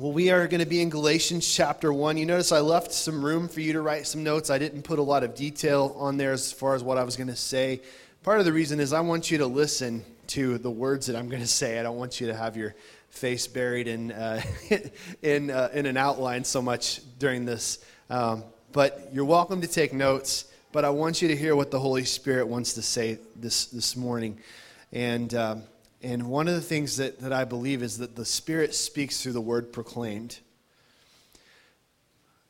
Well, we are going to be in Galatians chapter 1. You notice I left some room for you to write some notes. I didn't put a lot of detail on there as far as what I was going to say. Part of the reason is I want you to listen to the words that I'm going to say. I don't want you to have your face buried in, uh, in, uh, in an outline so much during this. Um, but you're welcome to take notes, but I want you to hear what the Holy Spirit wants to say this, this morning. And. Um, and one of the things that, that I believe is that the Spirit speaks through the word proclaimed.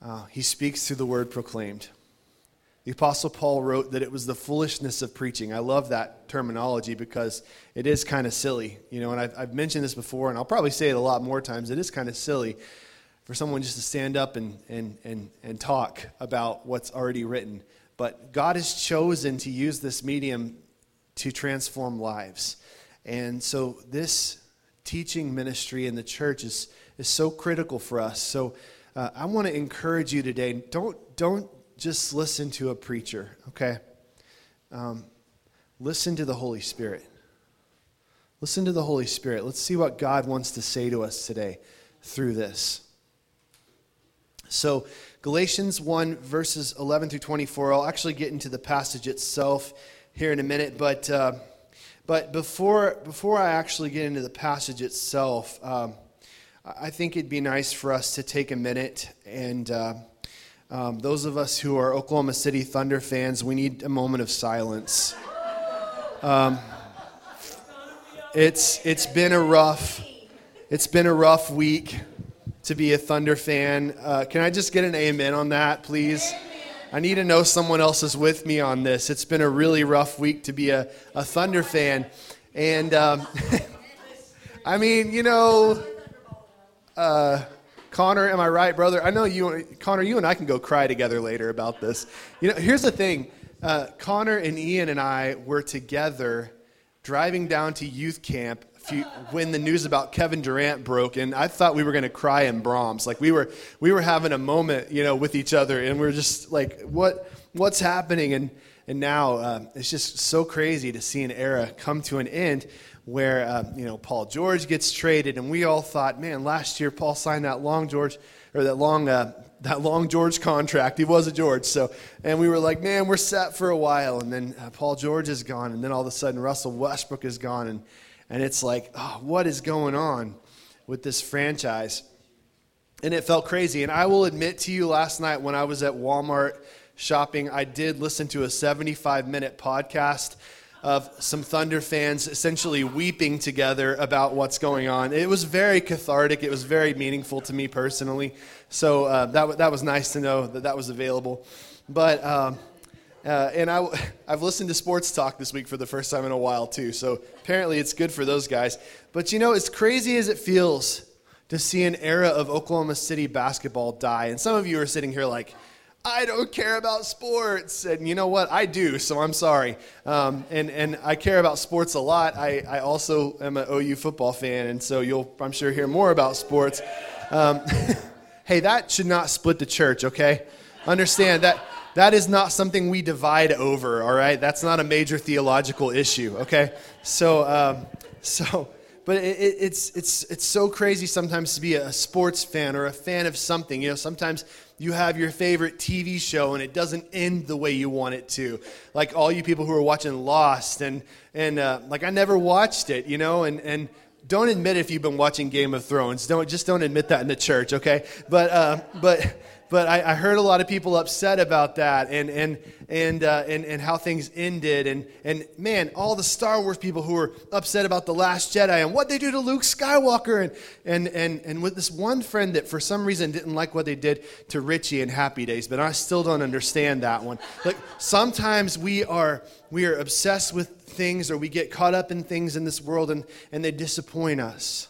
Uh, he speaks through the word proclaimed. The Apostle Paul wrote that it was the foolishness of preaching. I love that terminology because it is kind of silly. You know, and I've, I've mentioned this before, and I'll probably say it a lot more times. It is kind of silly for someone just to stand up and, and, and, and talk about what's already written. But God has chosen to use this medium to transform lives. And so this teaching ministry in the church is, is so critical for us. So uh, I want to encourage you today don't, don't just listen to a preacher, okay? Um, listen to the Holy Spirit. Listen to the Holy Spirit. Let's see what God wants to say to us today through this. So, Galatians 1, verses 11 through 24. I'll actually get into the passage itself here in a minute, but. Uh, but before, before I actually get into the passage itself, um, I think it'd be nice for us to take a minute and uh, um, those of us who are Oklahoma City Thunder fans, we need a moment of silence. Um, it's it's been a rough it's been a rough week to be a Thunder fan. Uh, can I just get an amen on that, please? I need to know someone else is with me on this. It's been a really rough week to be a, a Thunder fan. And um, I mean, you know, uh, Connor, am I right, brother? I know you, Connor, you and I can go cry together later about this. You know, here's the thing uh, Connor and Ian and I were together driving down to youth camp few, when the news about Kevin Durant broke, and I thought we were going to cry in Braum's. Like we were, we were having a moment, you know, with each other, and we are just like, what, what's happening? And and now uh, it's just so crazy to see an era come to an end where uh, you know Paul George gets traded, and we all thought, man, last year Paul signed that long George or that long uh, that long George contract. He was a George, so and we were like, man, we're set for a while, and then uh, Paul George is gone, and then all of a sudden Russell Westbrook is gone, and and it's like, oh, what is going on with this franchise? And it felt crazy. And I will admit to you, last night when I was at Walmart shopping, I did listen to a 75 minute podcast of some Thunder fans essentially weeping together about what's going on. It was very cathartic. It was very meaningful to me personally. So uh, that, that was nice to know that that was available. But um, uh, and I, I've listened to sports talk this week for the first time in a while, too. So apparently it's good for those guys. But you know, as crazy as it feels to see an era of Oklahoma City basketball die, and some of you are sitting here like, I don't care about sports. And you know what? I do, so I'm sorry. Um, and, and I care about sports a lot. I, I also am an OU football fan, and so you'll, I'm sure, hear more about sports. Um, hey, that should not split the church, okay? Understand that that is not something we divide over, all right? That's not a major theological issue, okay? So, um, so, but it, it, it's, it's, it's so crazy sometimes to be a sports fan or a fan of something. You know, sometimes you have your favorite TV show and it doesn't end the way you want it to. Like all you people who are watching Lost, and, and uh, like I never watched it, you know, and, and don't admit if you've been watching Game of Thrones. Don't, just don't admit that in the church, okay? But, uh, but, but I, I, heard a lot of people upset about that and, and, and, uh, and, and how things ended. And, and man, all the Star Wars people who were upset about The Last Jedi and what they do to Luke Skywalker. And, and, and, and with this one friend that for some reason didn't like what they did to Richie in Happy Days, but I still don't understand that one. Like sometimes we are, we are obsessed with things or we get caught up in things in this world and, and they disappoint us.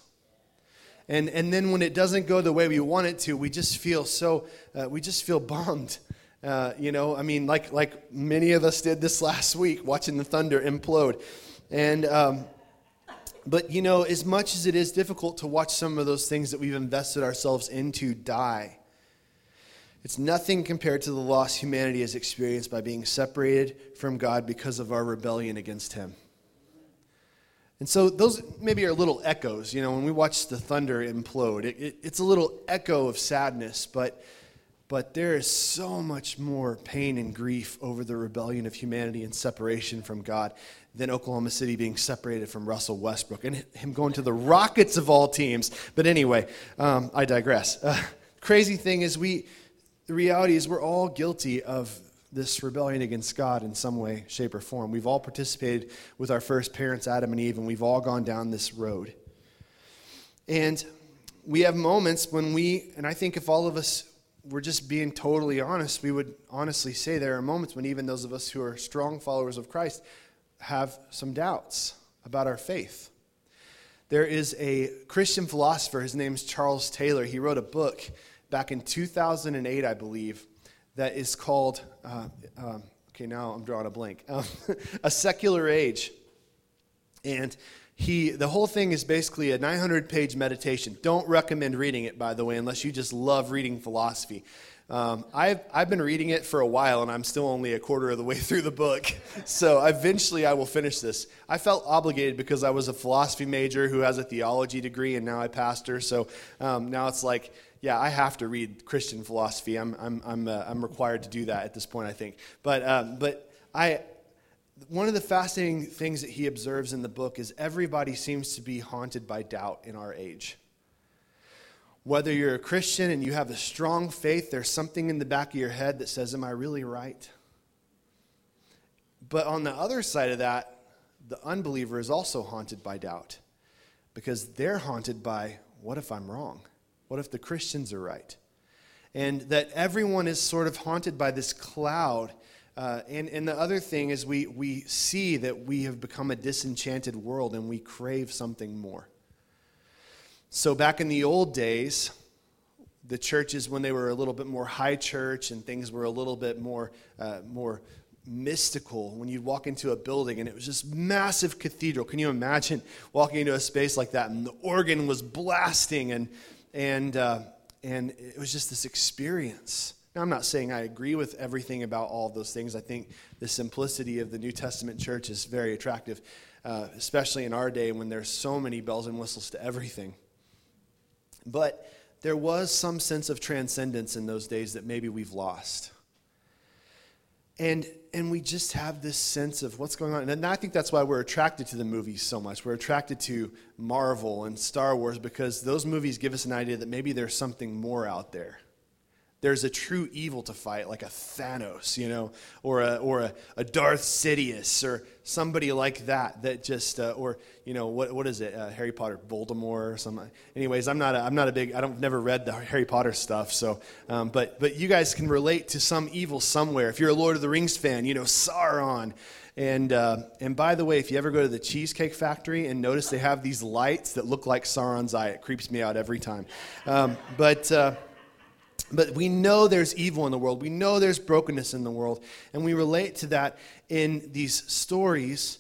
And, and then when it doesn't go the way we want it to, we just feel so, uh, we just feel bummed. Uh, you know, I mean, like, like many of us did this last week, watching the thunder implode. And, um, but, you know, as much as it is difficult to watch some of those things that we've invested ourselves into die, it's nothing compared to the loss humanity has experienced by being separated from God because of our rebellion against Him. And so those maybe are little echoes. You know, when we watch the thunder implode, it, it, it's a little echo of sadness, but, but there is so much more pain and grief over the rebellion of humanity and separation from God than Oklahoma City being separated from Russell Westbrook and him going to the Rockets of all teams. But anyway, um, I digress. Uh, crazy thing is, we, the reality is, we're all guilty of this rebellion against God in some way, shape, or form. We've all participated with our first parents, Adam and Eve, and we've all gone down this road. And we have moments when we, and I think if all of us were just being totally honest, we would honestly say there are moments when even those of us who are strong followers of Christ have some doubts about our faith. There is a Christian philosopher, his name's Charles Taylor. He wrote a book back in 2008, I believe, that is called, uh, um, okay, now I'm drawing a blank, um, A Secular Age. And he, the whole thing is basically a 900 page meditation. Don't recommend reading it, by the way, unless you just love reading philosophy. Um, I've, I've been reading it for a while, and I'm still only a quarter of the way through the book. So eventually I will finish this. I felt obligated because I was a philosophy major who has a theology degree, and now I pastor. So um, now it's like, yeah, I have to read Christian philosophy. I'm, I'm, I'm, uh, I'm required to do that at this point, I think. But, um, but I, one of the fascinating things that he observes in the book is everybody seems to be haunted by doubt in our age. Whether you're a Christian and you have a strong faith, there's something in the back of your head that says, Am I really right? But on the other side of that, the unbeliever is also haunted by doubt because they're haunted by, What if I'm wrong? What if the Christians are right? And that everyone is sort of haunted by this cloud. Uh, and, and the other thing is, we, we see that we have become a disenchanted world and we crave something more. So, back in the old days, the churches, when they were a little bit more high church and things were a little bit more, uh, more mystical when you'd walk into a building and it was just massive cathedral. Can you imagine walking into a space like that and the organ was blasting and and, uh, and it was just this experience. Now, I'm not saying I agree with everything about all of those things. I think the simplicity of the New Testament church is very attractive, uh, especially in our day when there's so many bells and whistles to everything. But there was some sense of transcendence in those days that maybe we've lost. And, and we just have this sense of what's going on. And I think that's why we're attracted to the movies so much. We're attracted to Marvel and Star Wars because those movies give us an idea that maybe there's something more out there there's a true evil to fight, like a Thanos, you know, or a, or a, a Darth Sidious, or somebody like that, that just, uh, or, you know, what, what is it, uh, Harry Potter, Voldemort or something. Anyways, I'm not a, I'm not a big, I don't, never read the Harry Potter stuff, so, um, but, but you guys can relate to some evil somewhere. If you're a Lord of the Rings fan, you know, Sauron. And, uh, and by the way, if you ever go to the Cheesecake Factory and notice they have these lights that look like Sauron's eye, it creeps me out every time. Um, but, uh, but we know there's evil in the world. We know there's brokenness in the world. And we relate to that in these stories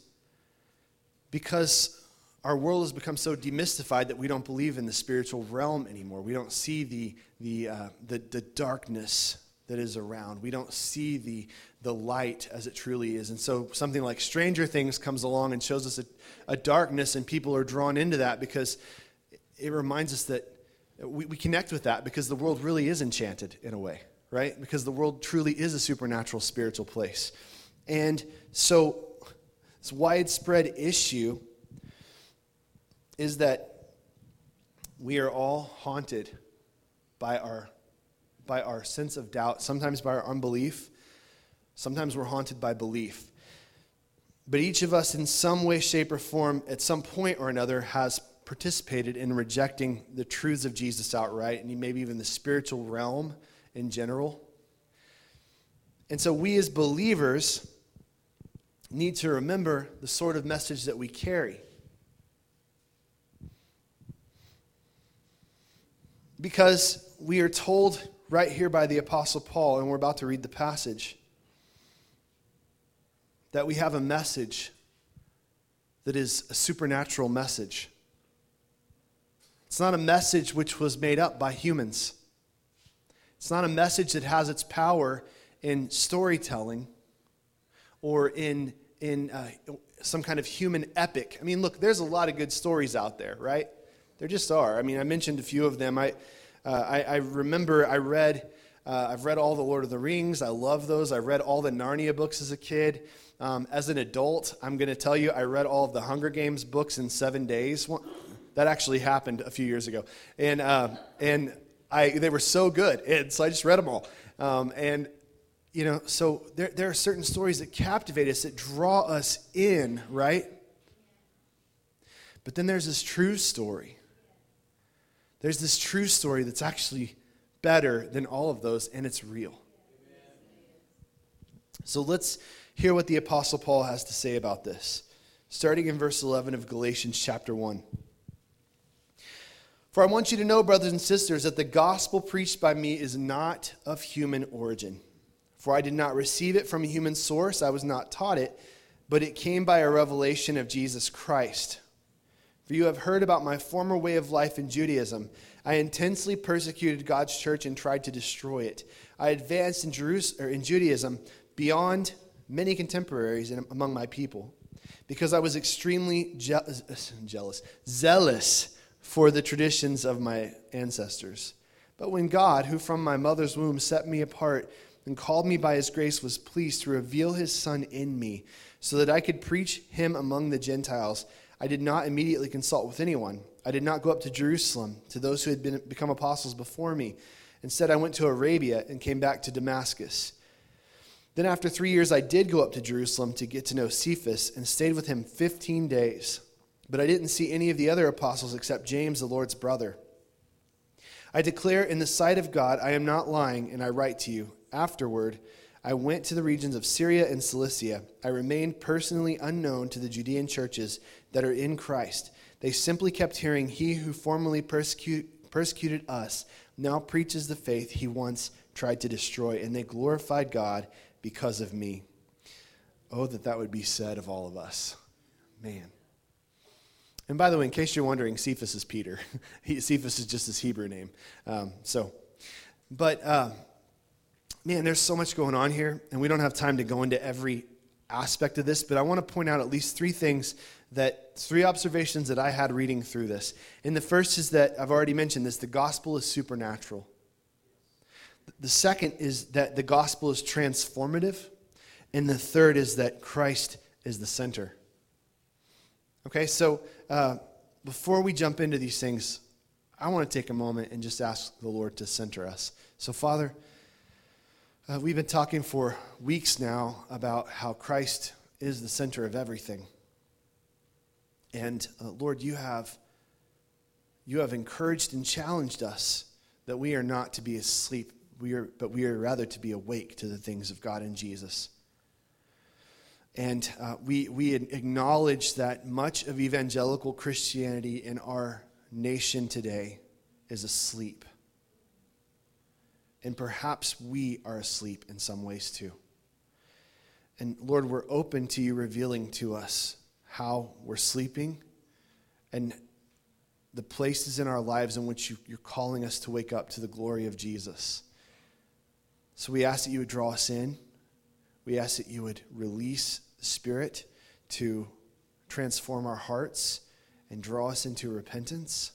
because our world has become so demystified that we don't believe in the spiritual realm anymore. We don't see the, the, uh, the, the darkness that is around. We don't see the, the light as it truly is. And so something like Stranger Things comes along and shows us a, a darkness, and people are drawn into that because it reminds us that we, we connect with that because the world really is enchanted in a way, right? Because the world truly is a supernatural spiritual place. And so, this widespread issue is that we are all haunted by our, by our sense of doubt, sometimes by our unbelief, sometimes we're haunted by belief. But each of us, in some way, shape, or form, at some point or another, has participated in rejecting the truths of Jesus outright, and maybe even the spiritual realm in general. And so, we as believers need to remember the sort of message that we carry. Because we are told right here by the Apostle Paul, and we're about to read the passage, that we have a message that is a supernatural message. It's not a message which was made up by humans. It's not a message that has its power in storytelling or in, in uh, some kind of human epic. I mean, look, there's a lot of good stories out there, right? There just are. I mean, I mentioned a few of them. I, uh, I, I, remember I read, uh, I've read all the Lord of the Rings. I love those. I read all the Narnia books as a kid. Um, as an adult, I'm going to tell you, I read all of the Hunger Games books in seven days. That actually happened a few years ago, and uh, and I they were so good, and so I just read them all. Um, and you know, so there, there are certain stories that captivate us, that draw us in, right? But then there's this true story. There's this true story that's actually better than all of those, and it's real. So let's hear what the Apostle Paul has to say about this, starting in verse 11 of Galatians chapter 1. For I want you to know, brothers and sisters, that the gospel preached by me is not of human origin. For I did not receive it from a human source, I was not taught it, but it came by a revelation of Jesus Christ. For you have heard about my former way of life in Judaism. I intensely persecuted God's church and tried to destroy it. I advanced in, in Judaism beyond many contemporaries among my people because I was extremely je- jealous, zealous for the traditions of my ancestors. But when God, who from my mother's womb set me apart, and called me by his grace, was pleased to reveal his Son in me, so that I could preach him among the Gentiles. I did not immediately consult with anyone. I did not go up to Jerusalem to those who had been, become apostles before me. Instead, I went to Arabia and came back to Damascus. Then, after three years, I did go up to Jerusalem to get to know Cephas and stayed with him 15 days. But I didn't see any of the other apostles except James, the Lord's brother. I declare in the sight of God, I am not lying, and I write to you. Afterward, I went to the regions of Syria and Cilicia. I remained personally unknown to the Judean churches that are in Christ. They simply kept hearing, He who formerly persecute, persecuted us now preaches the faith he once tried to destroy, and they glorified God because of me. Oh, that that would be said of all of us. Man. And by the way, in case you're wondering, Cephas is Peter. Cephas is just his Hebrew name. Um, so, but. Uh, man, there's so much going on here, and we don't have time to go into every aspect of this, but I want to point out at least three things that, three observations that I had reading through this. And the first is that I've already mentioned this the gospel is supernatural. The second is that the gospel is transformative. And the third is that Christ is the center. Okay, so uh, before we jump into these things, I want to take a moment and just ask the Lord to center us. So, Father, uh, we've been talking for weeks now about how Christ is the center of everything. And uh, Lord, you have, you have encouraged and challenged us that we are not to be asleep, we are, but we are rather to be awake to the things of God and Jesus. And uh, we, we acknowledge that much of evangelical Christianity in our nation today is asleep. And perhaps we are asleep in some ways too. And Lord, we're open to you revealing to us how we're sleeping and the places in our lives in which you, are calling us to wake up to the glory of Jesus. So we ask that you would draw us in. We ask that you would release Spirit to transform our hearts and draw us into repentance.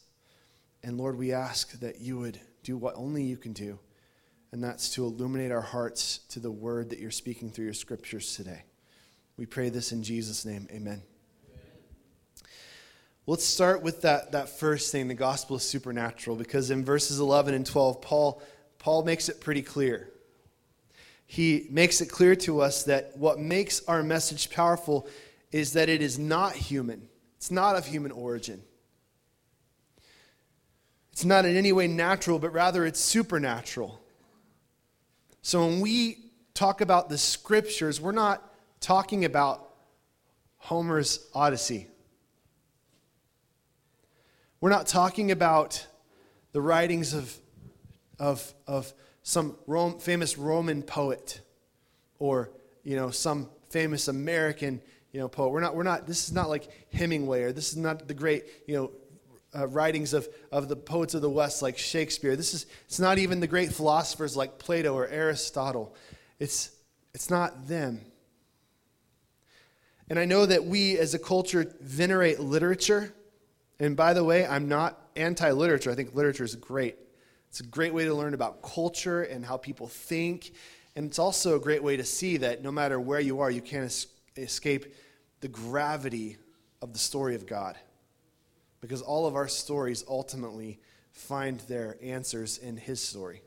And Lord, we ask that you would do what only you can do and that's to illuminate our hearts to the word that you're speaking through your scriptures today. We pray this in Jesus' name. Amen. Let's start with that, that first thing the gospel is supernatural, because in verses 11 and 12, Paul, Paul makes it pretty clear. He makes it clear to us that what makes our message powerful is that it is not human, it's not of human origin. It's not in any way natural, but rather it's supernatural. So when we talk about the scriptures, we're not talking about Homer's Odyssey. We're not talking about the writings of, of, of some Rome, famous Roman poet or you know some famous American you know poet. We're not, we're not, this is not like Hemingway or this is not the great you know uh, writings of, of the poets of the West like Shakespeare. This is, it's not even the great philosophers like Plato or Aristotle. It's, it's not them. And I know that we as a culture venerate literature. And by the way, I'm not anti literature. I think literature is great. It's a great way to learn about culture and how people think. And it's also a great way to see that no matter where you are, you can't es- escape the gravity of the story of God. Because all of our stories ultimately find their answers in His story.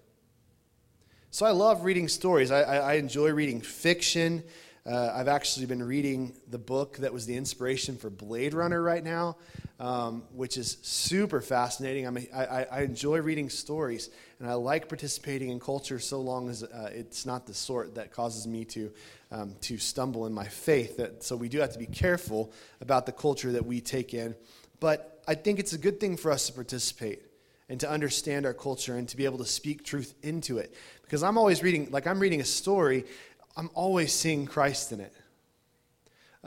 So I love reading stories. I, I, I enjoy reading fiction. Uh, I've actually been reading the book that was the inspiration for Blade Runner right now, um, which is super fascinating. I'm a, I, I enjoy reading stories, and I like participating in culture so long as uh, it's not the sort that causes me to, um, to stumble in my faith. That, so we do have to be careful about the culture that we take in. But I think it's a good thing for us to participate and to understand our culture and to be able to speak truth into it. Because I'm always reading, like I'm reading a story, I'm always seeing Christ in it.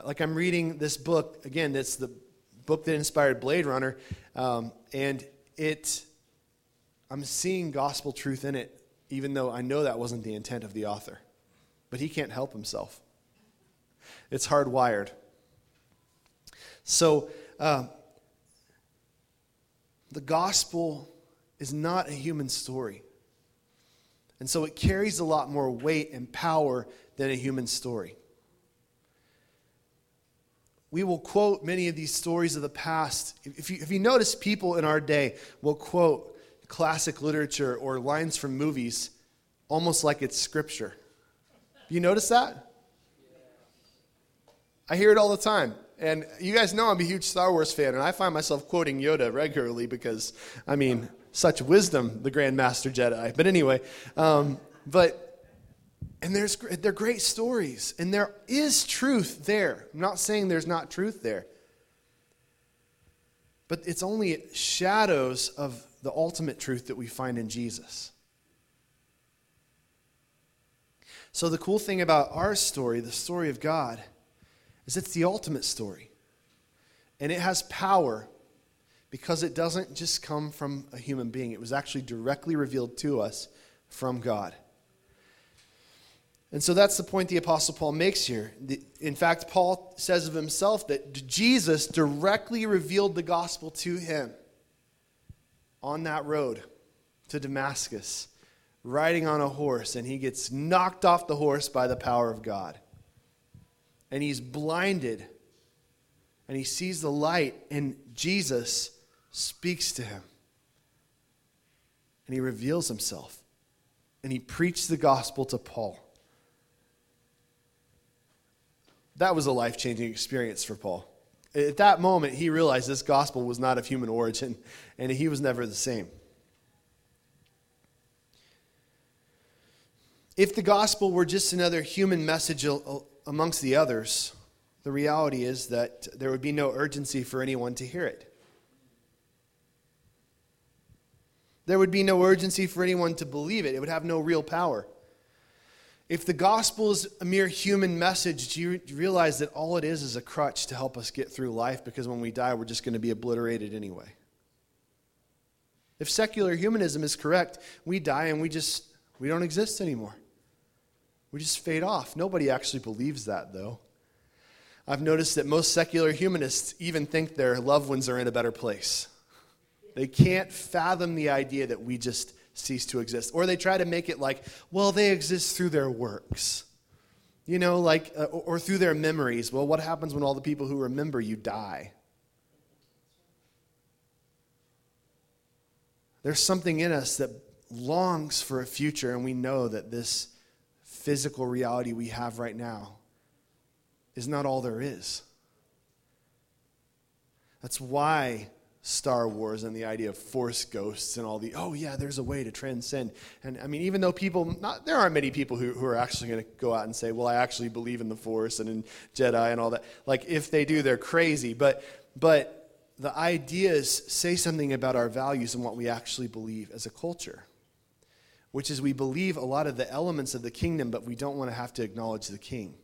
Like I'm reading this book, again, that's the book that inspired Blade Runner, um, and it, I'm seeing gospel truth in it, even though I know that wasn't the intent of the author. But he can't help himself. It's hardwired. So, uh, the gospel is not a human story. And so it carries a lot more weight and power than a human story. We will quote many of these stories of the past. If you, if you notice, people in our day will quote classic literature or lines from movies almost like it's scripture. You notice that? I hear it all the time. And you guys know I'm a huge Star Wars fan, and I find myself quoting Yoda regularly because, I mean, such wisdom, the Grand Master Jedi. But anyway, um, but, and there's, they're great stories, and there is truth there. I'm not saying there's not truth there. But it's only shadows of the ultimate truth that we find in Jesus. So, the cool thing about our story, the story of God, is it's the ultimate story. And it has power because it doesn't just come from a human being, it was actually directly revealed to us from God. And so that's the point the Apostle Paul makes here. In fact, Paul says of himself that Jesus directly revealed the gospel to him on that road to Damascus, riding on a horse, and he gets knocked off the horse by the power of God and he's blinded and he sees the light, and Jesus speaks to him. And he reveals himself. And he preached the gospel to Paul. That was a life changing experience for Paul. At that moment, he realized this gospel was not of human origin, and he was never the same. If the gospel were just another human message amongst the others, the reality is that there would be no urgency for anyone to hear it. There would be no urgency for anyone to believe it. It would have no real power. If the gospel is a mere human message, do you realize that all it is is a crutch to help us get through life because when we die, we're just going to be obliterated anyway? If secular humanism is correct, we die and we just we don't exist anymore. We just fade off. Nobody actually believes that, though. I've noticed that most secular humanists even think their loved ones are in a better place. They can't fathom the idea that we just cease to exist. Or they try to make it like, well, they exist through their works. You know, like, uh, or through their memories. Well, what happens when all the people who remember you die? There's something in us that longs for a future, and we know that this physical reality we have right now is not all there is. That's why Star Wars and the idea of force ghosts and all the, oh, yeah, there's a way to transcend. And I mean, even though people, not, there aren't many people who, who are actually going to go out and say, well, I actually believe in the force and in Jedi and all that. Like, if they do, they're crazy. But, but the ideas say something about our values and what we actually believe as a culture which is we believe a lot of the elements of the kingdom, but we don't want to have to acknowledge the king.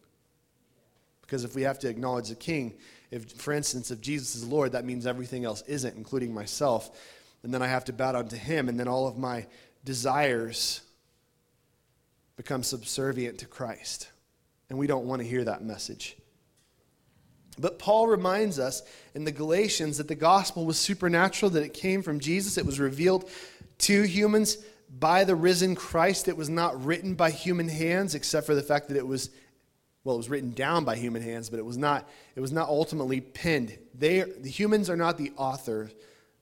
Because if we have to acknowledge the king, if, for instance, if Jesus is Lord, that means everything else isn't, including myself. And then I have to bow down to him, and then all of my desires become subservient to Christ. And we don't want to hear that message. But Paul reminds us in the Galatians that the gospel was supernatural, that it came from Jesus, it was revealed to humans by the risen Christ. It was not written by human hands, except for the fact that it was, well, it was written down by human hands, but it was not, it was not ultimately penned. They, the humans are not the author,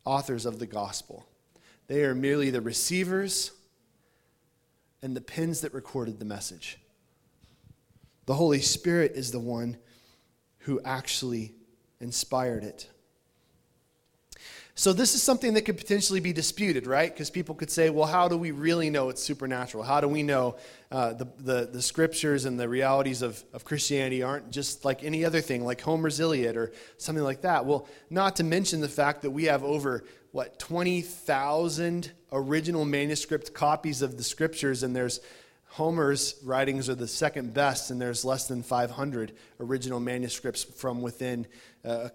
authors of the gospel. They are merely the receivers and the pens that recorded the message. The Holy Spirit is the one who actually inspired it. So, this is something that could potentially be disputed, right? Because people could say, well, how do we really know it's supernatural? How do we know uh, the, the, the, scriptures and the realities of, of Christianity aren't just like any other thing, like Homer's Iliad or something like that? Well, not to mention the fact that we have over, what, 20,000 original manuscript copies of the scriptures, and there's Homer's writings are the second best, and there's less than 500 original manuscripts from within. Uh,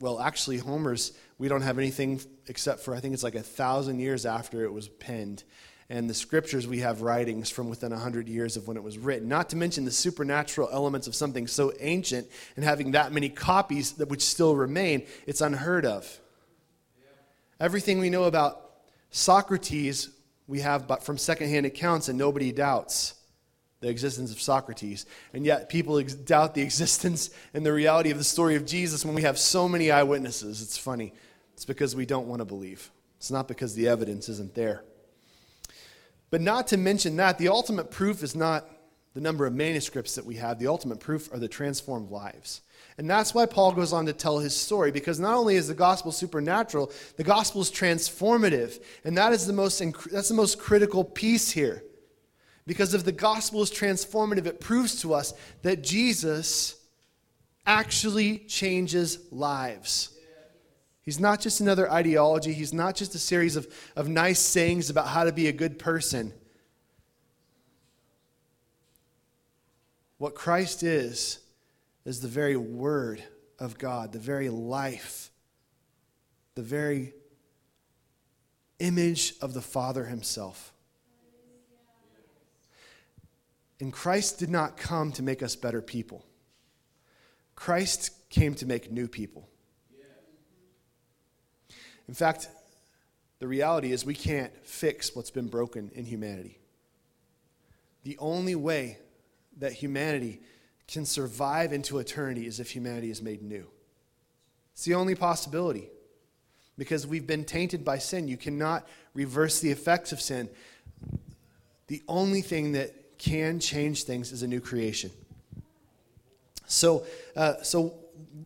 well, actually, Homer's, we don't have anything except for, I think it's like a thousand years after it was penned. And the scriptures, we have writings from within 100 years of when it was written. Not to mention the supernatural elements of something so ancient and having that many copies that which still remain, it's unheard of. Everything we know about Socrates we have but from secondhand accounts, and nobody doubts the existence of Socrates. And yet, people ex- doubt the existence and the reality of the story of Jesus when we have so many eyewitnesses. It's funny. It's because we don't want to believe, it's not because the evidence isn't there. But not to mention that, the ultimate proof is not the number of manuscripts that we have, the ultimate proof are the transformed lives. And that's why Paul goes on to tell his story, because not only is the gospel supernatural, the gospel is transformative. And that is the most, that's the most critical piece here. Because if the gospel is transformative, it proves to us that Jesus actually changes lives. He's not just another ideology, he's not just a series of, of nice sayings about how to be a good person. What Christ is, is the very Word of God, the very life, the very image of the Father Himself. And Christ did not come to make us better people. Christ came to make new people. In fact, the reality is we can't fix what's been broken in humanity. The only way that humanity can survive into eternity is if humanity is made new. It's the only possibility because we've been tainted by sin. You cannot reverse the effects of sin. The only thing that can change things is a new creation. So, uh, so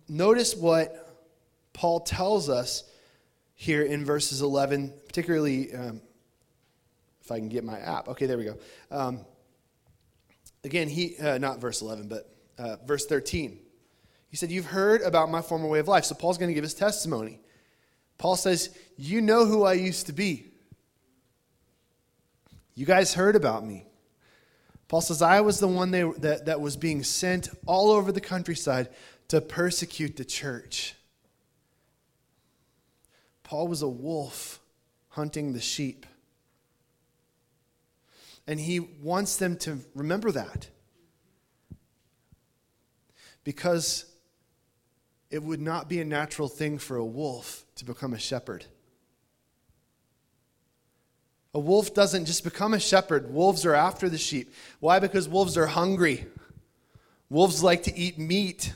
notice what Paul tells us here in verses 11, particularly um, if I can get my app. Okay, there we go. Um, again, he, uh, not verse 11, but uh, verse 13. He said, You've heard about my former way of life. So Paul's going to give his testimony. Paul says, You know who I used to be. You guys heard about me. Paul says, I was the one they, that, that was being sent all over the countryside to persecute the church. Paul was a wolf hunting the sheep. And he wants them to remember that because it would not be a natural thing for a wolf to become a shepherd. A wolf doesn't just become a shepherd, wolves are after the sheep. Why? Because wolves are hungry. Wolves like to eat meat,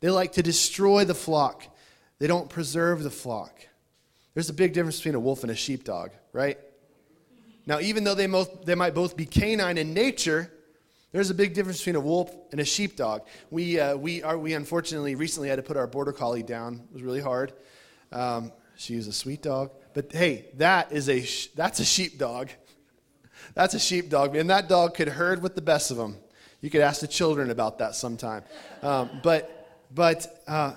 they like to destroy the flock, they don't preserve the flock. There's a big difference between a wolf and a sheepdog, right? Now, even though they, most, they might both be canine in nature, there's a big difference between a wolf and a sheepdog. We, uh, we, are, we unfortunately recently had to put our border collie down. It was really hard. Um, she is a sweet dog. But hey, that is a, that's a sheepdog. That's a sheepdog. And that dog could herd with the best of them. You could ask the children about that sometime. Um, but but uh,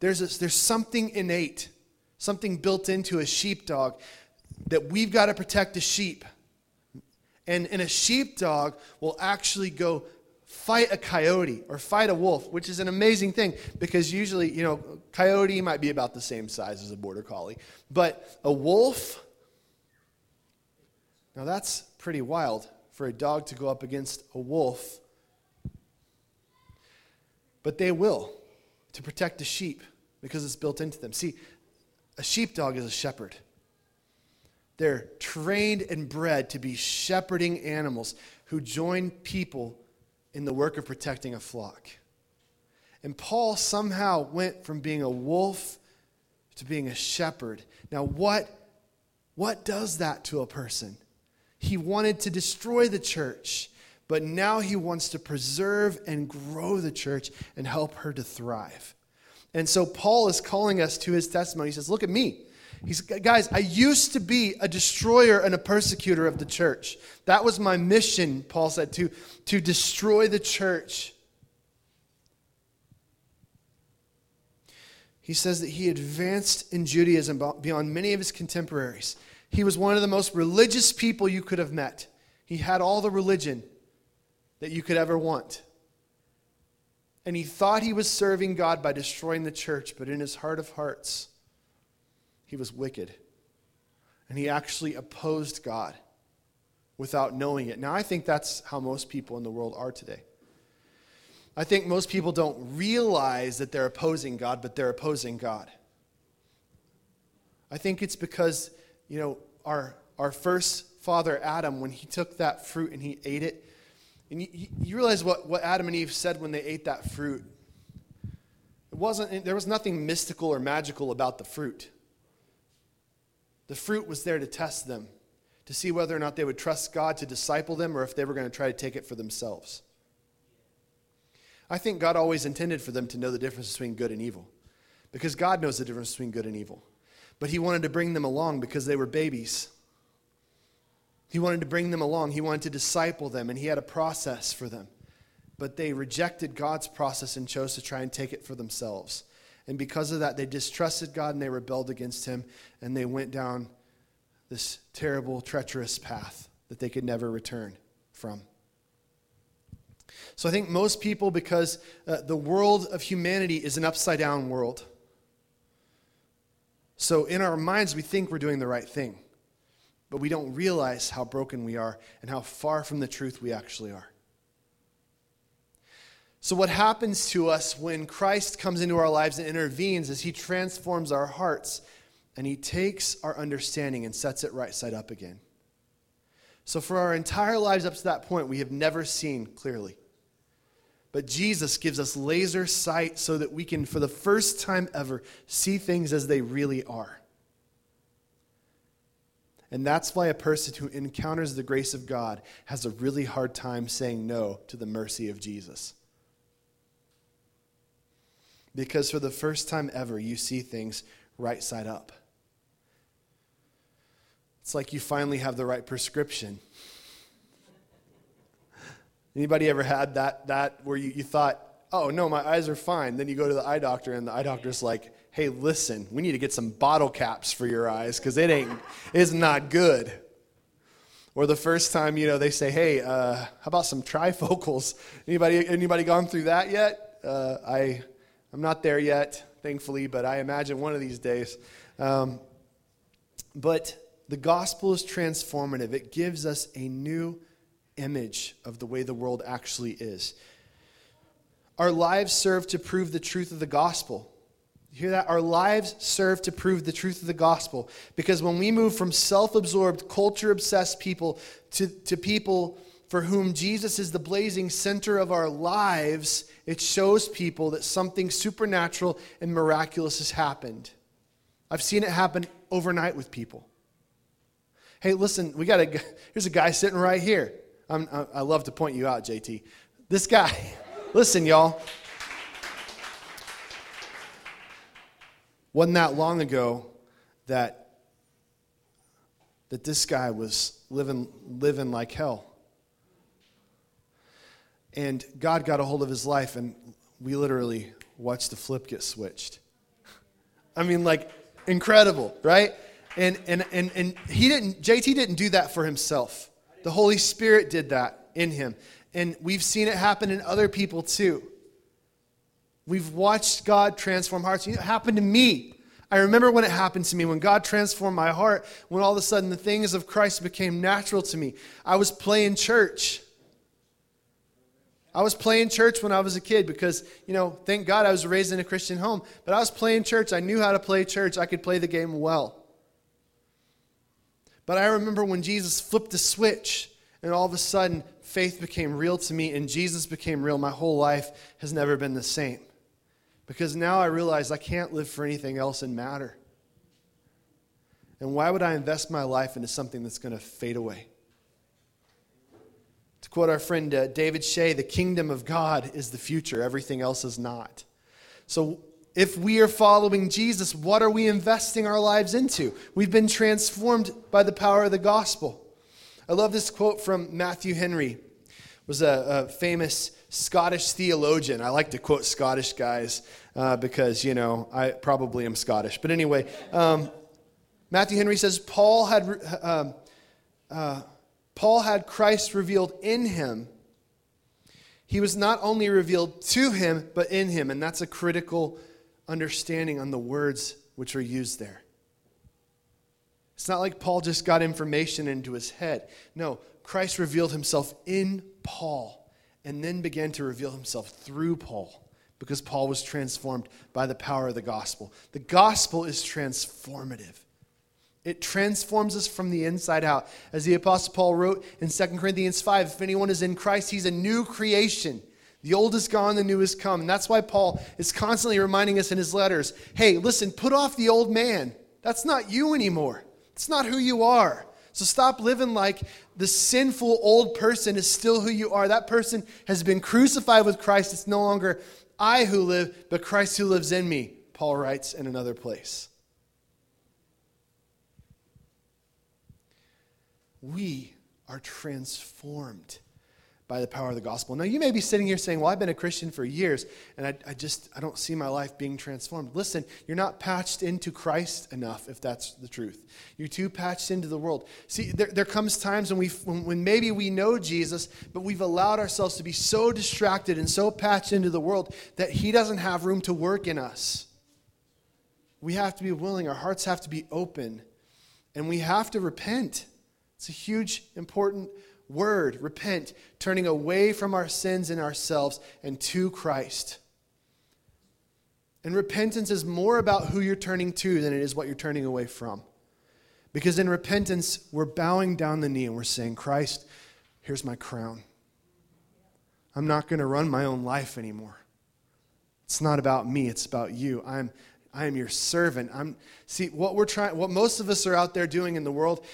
there's, a, there's something innate, something built into a sheepdog that we've got to protect the sheep. And, and a sheepdog will actually go fight a coyote or fight a wolf, which is an amazing thing because usually, you know, coyote might be about the same size as a border collie. But a wolf, now that's pretty wild for a dog to go up against a wolf. But they will. to protect the sheep because it's built into them. See, a sheepdog is a shepherd. They're trained and bred to be shepherding animals who join people in the work of protecting a flock. And Paul somehow went from being a wolf to being a shepherd. Now, what, what does that to a person? He wanted to destroy the church, but now he wants to preserve and grow the church and help her to thrive. And so Paul is calling us to his testimony. He says, Look at me. He's, guys, I used to be a destroyer and a persecutor of the church. That was my mission, Paul said, to, to destroy the church. He says that he advanced in Judaism beyond many of his contemporaries. He was one of the most religious people you could have met. He had all the religion that you could ever want. And he thought he was serving God by destroying the church, but in his heart of hearts, he was wicked. And he actually opposed God without knowing it. Now, I think that's how most people in the world are today. I think most people don't realize that they're opposing God, but they're opposing God. I think it's because, you know, our, our first father, Adam, when he took that fruit and he ate it, and you, you realize what, what Adam and Eve said when they ate that fruit. It wasn't, there was nothing mystical or magical about the fruit. The fruit was there to test them, to see whether or not they would trust God to disciple them or if they were going to try to take it for themselves. I think God always intended for them to know the difference between good and evil because God knows the difference between good and evil. But He wanted to bring them along because they were babies. He wanted to bring them along. He wanted to disciple them, and he had a process for them. But they rejected God's process and chose to try and take it for themselves. And because of that, they distrusted God and they rebelled against him, and they went down this terrible, treacherous path that they could never return from. So I think most people, because uh, the world of humanity is an upside down world. So in our minds, we think we're doing the right thing but we don't realize how broken we are and how far from the truth we actually are. So, what happens to us when Christ comes into our lives and intervenes is he transforms our hearts and he takes our understanding and sets it right side up again. So, for our entire lives up to that point, we have never seen clearly. But Jesus gives us laser sight so that we can, for the first time ever, see things as they really are. And that's why a person who encounters the grace of God has a really hard time saying no to the mercy of Jesus. Because for the first time ever, you see things right side up. It's like you finally have the right prescription. Anybody ever had that, that where you, you thought, oh, no, my eyes are fine. Then you go to the eye doctor, and the eye doctor's like, hey, listen, we need to get some bottle caps for your eyes because it ain't, it's not good. Or the first time, you know, they say, hey, uh, how about some trifocals? Anybody, anybody gone through that yet? Uh, I, I'm not there yet, thankfully, but I imagine one of these days. Um, but the gospel is transformative. It gives us a new image of the way the world actually is. Our lives serve to prove the truth of the gospel. You hear that? Our lives serve to prove the truth of the gospel. Because when we move from self absorbed, culture obsessed people to, to people for whom Jesus is the blazing center of our lives, it shows people that something supernatural and miraculous has happened. I've seen it happen overnight with people. Hey, listen, we got a here's a guy sitting right here. I'm, I love to point you out, JT. This guy, listen, y'all. Wasn't that long ago that, that this guy was living, living like hell. And God got a hold of his life, and we literally watched the flip get switched. I mean, like, incredible, right? And, and, and, and he didn't, JT didn't do that for himself. The Holy Spirit did that in him. And we've seen it happen in other people too. We've watched God transform hearts. you It happened to me. I remember when it happened to me, when God transformed my heart, when all of a sudden the things of Christ became natural to me. I was playing church. I was playing church when I was a kid because, you know, thank God I was raised in a Christian home. But I was playing church. I knew how to play church. I could play the game well. But I remember when Jesus flipped the switch and all of a sudden faith became real to me and Jesus became real. My whole life has never been the same. Because now I realize I can't live for anything else and matter. And why would I invest my life into something that's going to fade away? Quote our friend uh, David Shea, the kingdom of God is the future, everything else is not. So, if we are following Jesus, what are we investing our lives into? We've been transformed by the power of the gospel. I love this quote from Matthew Henry. Was a, a famous Scottish theologian. I like to quote Scottish guys uh, because you know I probably am Scottish. But anyway, um, Matthew Henry says Paul had um, uh, Paul had Christ revealed in him. He was not only revealed to him, but in him. And that's a critical understanding on the words which are used there. It's not like Paul just got information into his head. No, Christ revealed himself in Paul and then began to reveal himself through Paul because Paul was transformed by the power of the gospel. The gospel is transformative. It transforms us from the inside out. As the Apostle Paul wrote in 2 Corinthians 5 if anyone is in Christ, he's a new creation. The old is gone, the new has come. And that's why Paul is constantly reminding us in his letters hey, listen, put off the old man. That's not you anymore. It's not who you are. So stop living like the sinful old person is still who you are. That person has been crucified with Christ. It's no longer I who live, but Christ who lives in me, Paul writes in another place. We are transformed by the power of the gospel. Now, you may be sitting here saying, Well, I've been a Christian for years, and I, I, just I don't see my life being transformed. Listen, you're not patched into Christ enough, if that's the truth. You're too patched into the world. See, there, there comes times when, we when, when maybe we know Jesus, but we've allowed ourselves to be so distracted and so patched into the world that He doesn't have room to work in us. We have to be willing, our hearts have to be open, and we have to repent. It's a huge, important word repent, turning away from our sins and ourselves and to Christ. And repentance is more about who you're turning to than it is what you're turning away from. Because in repentance, we're bowing down the knee and we're saying, Christ, here's my crown. I'm not going to run my own life anymore. It's not about me, it's about you. I'm I am your servant. I'm see what we're trying what most of us are out there doing in the world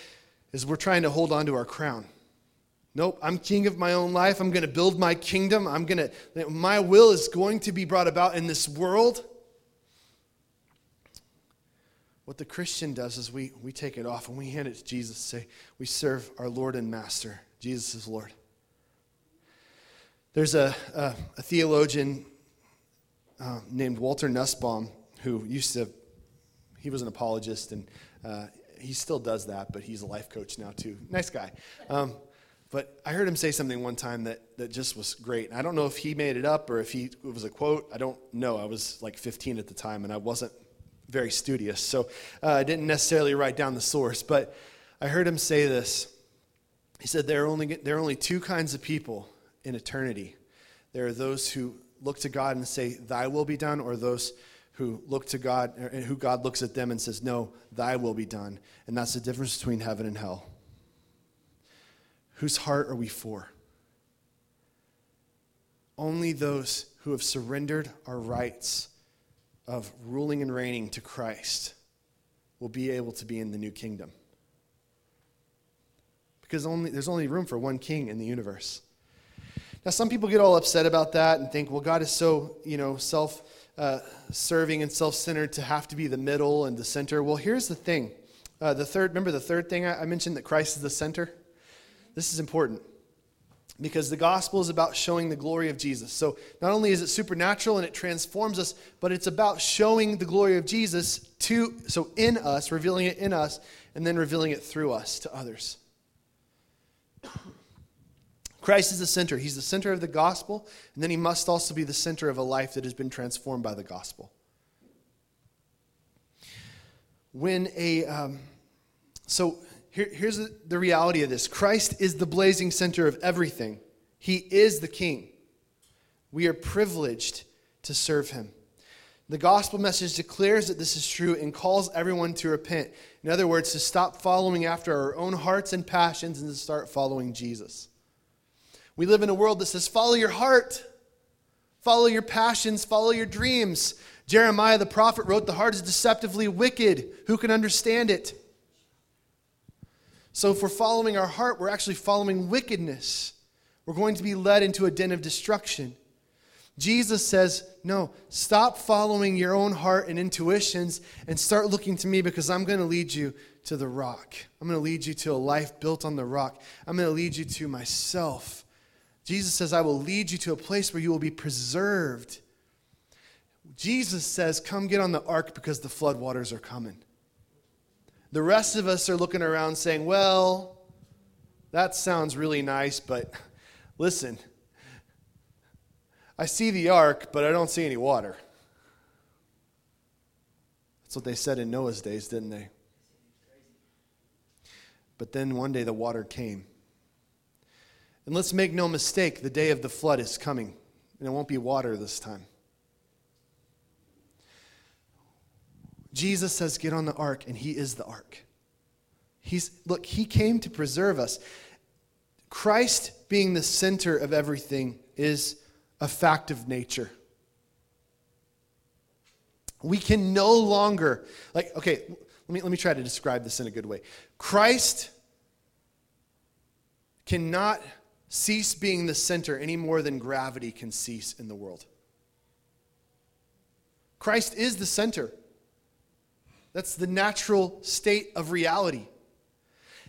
is we're trying to hold on to our crown. Nope, I'm king of my own life. I'm going to build my kingdom. I'm going to, my will is going to be brought about in this world. What the Christian does is we, we take it off and we hand it to Jesus. Say, we serve our Lord and Master. Jesus is Lord. There's a, a, a theologian uh, named Walter Nussbaum who used to, he was an apologist and uh, he still does that, but he's a life coach now too. Nice guy. Um, but I heard him say something one time that, that just was great. I don't know if he made it up or if he, it was a quote. I don't know. I was like 15 at the time and I wasn't very studious. So uh, I didn't necessarily write down the source. But I heard him say this. He said, there are, only, there are only two kinds of people in eternity there are those who look to God and say, Thy will be done, or those who look to God, er, and who God looks at them and says, No, thy will be done. And that's the difference between heaven and hell. Whose heart are we for? Only those who have surrendered our rights of ruling and reigning to Christ will be able to be in the new kingdom. Because only, there's only room for one king in the universe. Now, some people get all upset about that and think, well, God is so, you know, self uh, serving and self centered to have to be the middle and the center. Well, here's the thing. Uh, the third, remember the third thing I, I mentioned that Christ is the center? This is important because the gospel is about showing the glory of Jesus. So not only is it supernatural and it transforms us, but it's about showing the glory of Jesus to so in us, revealing it in us, and then revealing it through us to others. Christ is the center. He's the center of the gospel, and then he must also be the center of a life that has been transformed by the gospel. When a, um, so here, here's the, the reality of this Christ is the blazing center of everything, he is the king. We are privileged to serve him. The gospel message declares that this is true and calls everyone to repent. In other words, to stop following after our own hearts and passions and to start following Jesus. We live in a world that says, follow your heart, follow your passions, follow your dreams. Jeremiah the prophet wrote, The heart is deceptively wicked. Who can understand it? So, if we're following our heart, we're actually following wickedness. We're going to be led into a den of destruction. Jesus says, No, stop following your own heart and intuitions and start looking to me because I'm going to lead you to the rock. I'm going to lead you to a life built on the rock. I'm going to lead you to myself. Jesus says, I will lead you to a place where you will be preserved. Jesus says, Come get on the ark because the floodwaters are coming. The rest of us are looking around saying, Well, that sounds really nice, but listen, I see the ark, but I don't see any water. That's what they said in Noah's days, didn't they? But then one day the water came. And let's make no mistake, the day of the flood is coming, and it won't be water this time. Jesus says, Get on the ark, and he is the ark. He's, look, he came to preserve us. Christ being the center of everything is a fact of nature. We can no longer, like, okay, let me, let me try to describe this in a good way. Christ cannot cease being the center any more than gravity can cease in the world. Christ is the center. That's the natural state of reality.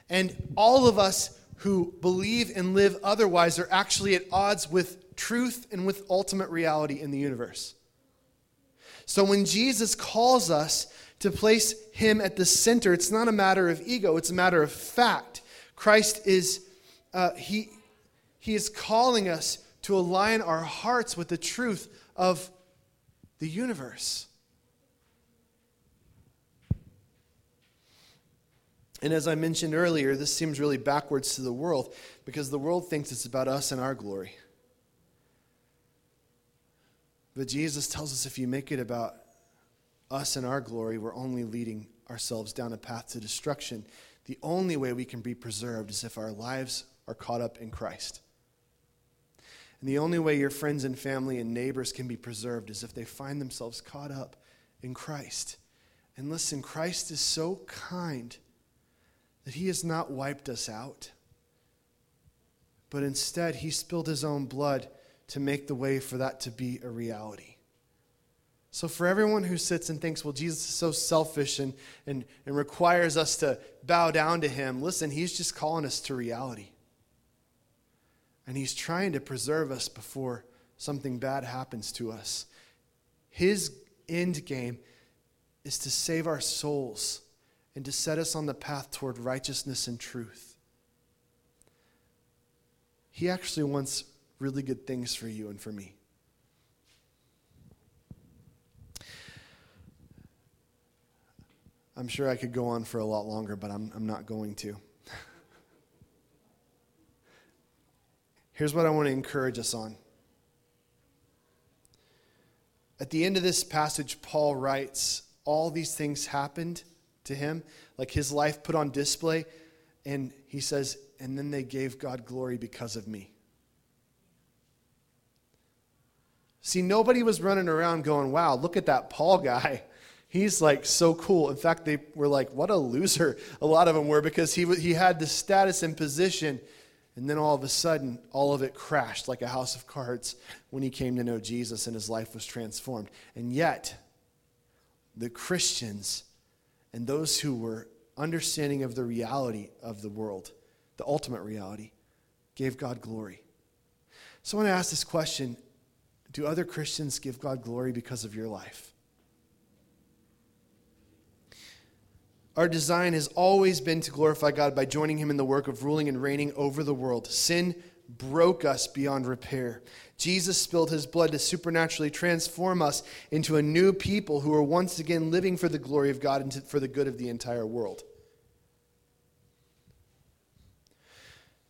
And all of us who believe and live otherwise are actually at odds with truth and with ultimate reality in the universe. So when Jesus calls us to place him at the center, it's not a matter of ego, it's a matter of fact. Christ is, uh, he, he is calling us to align our hearts with the truth of the universe. And as I mentioned earlier, this seems really backwards to the world because the world thinks it's about us and our glory. But Jesus tells us if you make it about us and our glory, we're only leading ourselves down a path to destruction. The only way we can be preserved is if our lives are caught up in Christ. And the only way your friends and family and neighbors can be preserved is if they find themselves caught up in Christ. And listen, Christ is so kind that he has not wiped us out, but instead he spilled his own blood to make the way for that to be a reality. So, for everyone who sits and thinks, well, Jesus is so selfish and, and, and requires us to bow down to him, listen, he's just calling us to reality. And he's trying to preserve us before something bad happens to us. His end game is to save our souls and to set us on the path toward righteousness and truth. He actually wants really good things for you and for me. I'm sure I could go on for a lot longer, but I'm, I'm not going to. Here's what I want to encourage us on. At the end of this passage, Paul writes, All these things happened to him, like his life put on display. And he says, And then they gave God glory because of me. See, nobody was running around going, wow, look at that Paul guy. He's like so cool. In fact, they were like, what a loser. A lot of them were because he, he had the status and position. And then all of a sudden, all of it crashed like a house of cards when he came to know Jesus and his life was transformed. And yet, the Christians and those who were understanding of the reality of the world, the ultimate reality, gave God glory. So I want to ask this question do other Christians give God glory because of your life? Our design has always been to glorify God by joining Him in the work of ruling and reigning over the world. Sin broke us beyond repair. Jesus spilled His blood to supernaturally transform us into a new people who are once again living for the glory of God and for the good of the entire world.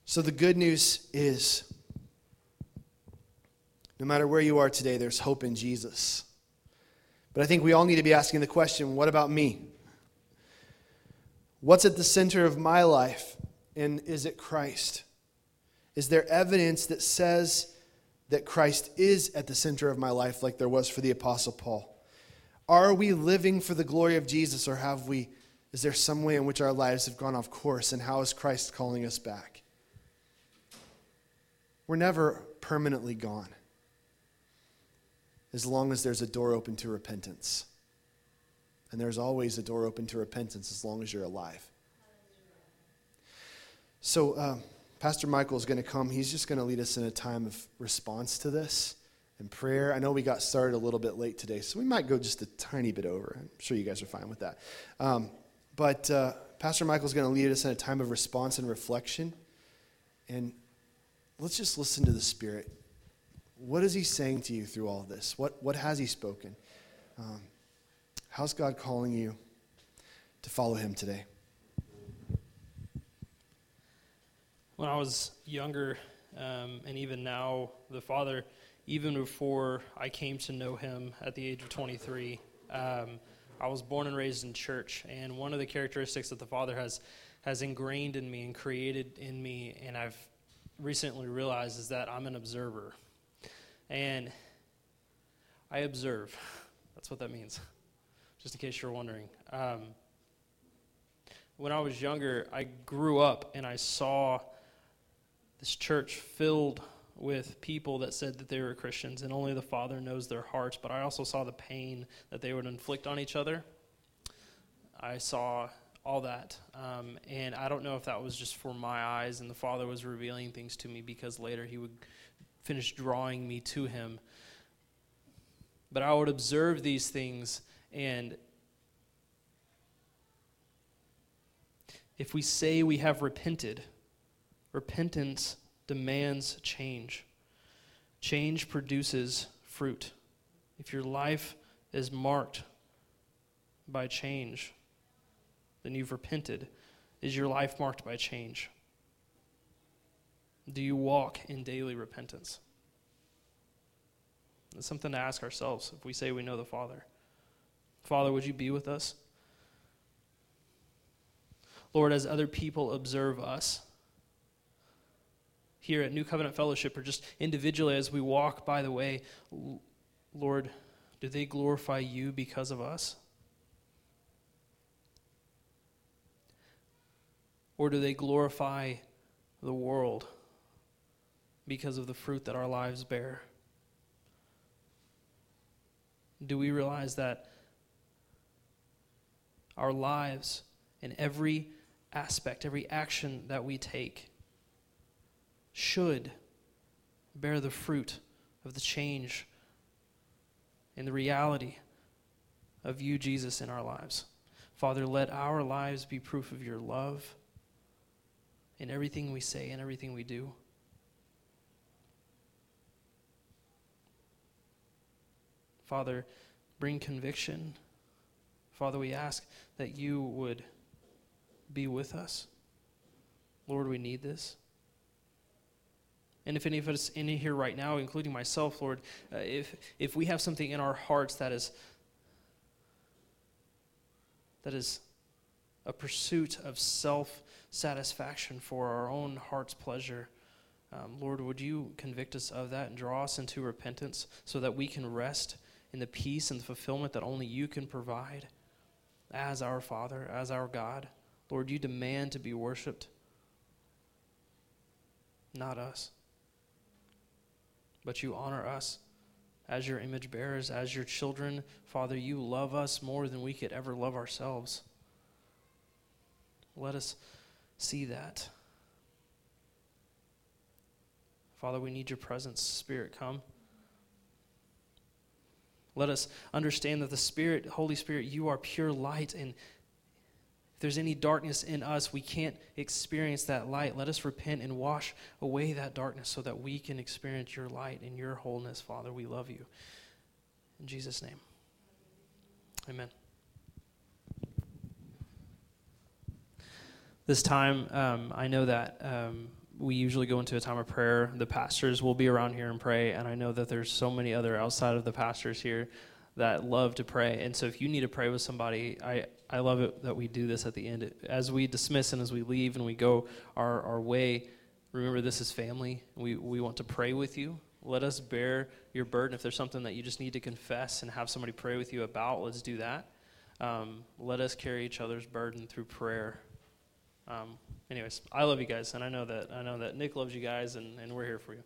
So, the good news is No matter where you are today, there's hope in Jesus. But I think we all need to be asking the question what about me? What's at the center of my life? And is it Christ? Is there evidence that says that Christ is at the center of my life, like there was for the Apostle Paul? Are we living for the glory of Jesus, or have we? Is there some way in which our lives have gone off course, and how is Christ calling us back? We're never permanently gone as long as there's a door open to repentance. And there's always a door open to repentance as long as you're alive. So, uh, Pastor Michael is going to come. He's just going to lead us in a time of response to this and prayer. I know we got started a little bit late today, so we might go just a tiny bit over. I'm sure you guys are fine with that. Um, but uh, Pastor Michael is going to lead us in a time of response and reflection. And let's just listen to the Spirit. What is He saying to you through all this? What, what has He spoken? Um, how's God calling you to follow Him today? When I was younger, um, and even now, the Father, even before I came to know Him at the age of 23, um, I was born and raised in church. And one of the characteristics that the Father has has ingrained in me and created in me, and I've recently realized, is that I'm an observer. And I observe. That's what that means, just in case you're wondering. Um, when I was younger, I grew up and I saw this church filled with people that said that they were Christians, and only the Father knows their hearts. But I also saw the pain that they would inflict on each other. I saw all that. Um, and I don't know if that was just for my eyes, and the Father was revealing things to me because later He would finish drawing me to Him. But I would observe these things, and if we say we have repented, repentance demands change. Change produces fruit. If your life is marked by change, then you've repented. Is your life marked by change? Do you walk in daily repentance? It's something to ask ourselves if we say we know the Father. Father, would you be with us? Lord, as other people observe us, here at New Covenant Fellowship or just individually as we walk by the way, Lord, do they glorify you because of us? Or do they glorify the world because of the fruit that our lives bear? Do we realize that our lives in every aspect, every action that we take, should bear the fruit of the change and the reality of you, Jesus, in our lives. Father, let our lives be proof of your love in everything we say and everything we do. Father, bring conviction. Father, we ask that you would be with us. Lord, we need this. And if any of us in here right now, including myself, Lord, uh, if, if we have something in our hearts that is, that is a pursuit of self satisfaction for our own heart's pleasure, um, Lord, would you convict us of that and draw us into repentance so that we can rest in the peace and the fulfillment that only you can provide as our Father, as our God? Lord, you demand to be worshiped, not us but you honor us as your image bearers, as your children. Father, you love us more than we could ever love ourselves. Let us see that. Father, we need your presence. Spirit, come. Let us understand that the Spirit, Holy Spirit, you are pure light, and if there's any darkness in us, we can't experience that light. Let us repent and wash away that darkness so that we can experience your light and your wholeness, Father. We love you. In Jesus' name. Amen. This time, um, I know that um, we usually go into a time of prayer. The pastors will be around here and pray, and I know that there's so many other outside of the pastors here that love to pray. And so if you need to pray with somebody, I, I love it that we do this at the end. As we dismiss and as we leave and we go our, our way, remember this is family. We, we want to pray with you. Let us bear your burden. If there's something that you just need to confess and have somebody pray with you about, let's do that. Um, let us carry each other's burden through prayer. Um, anyways, I love you guys, and I know that I know that Nick loves you guys, and, and we're here for you.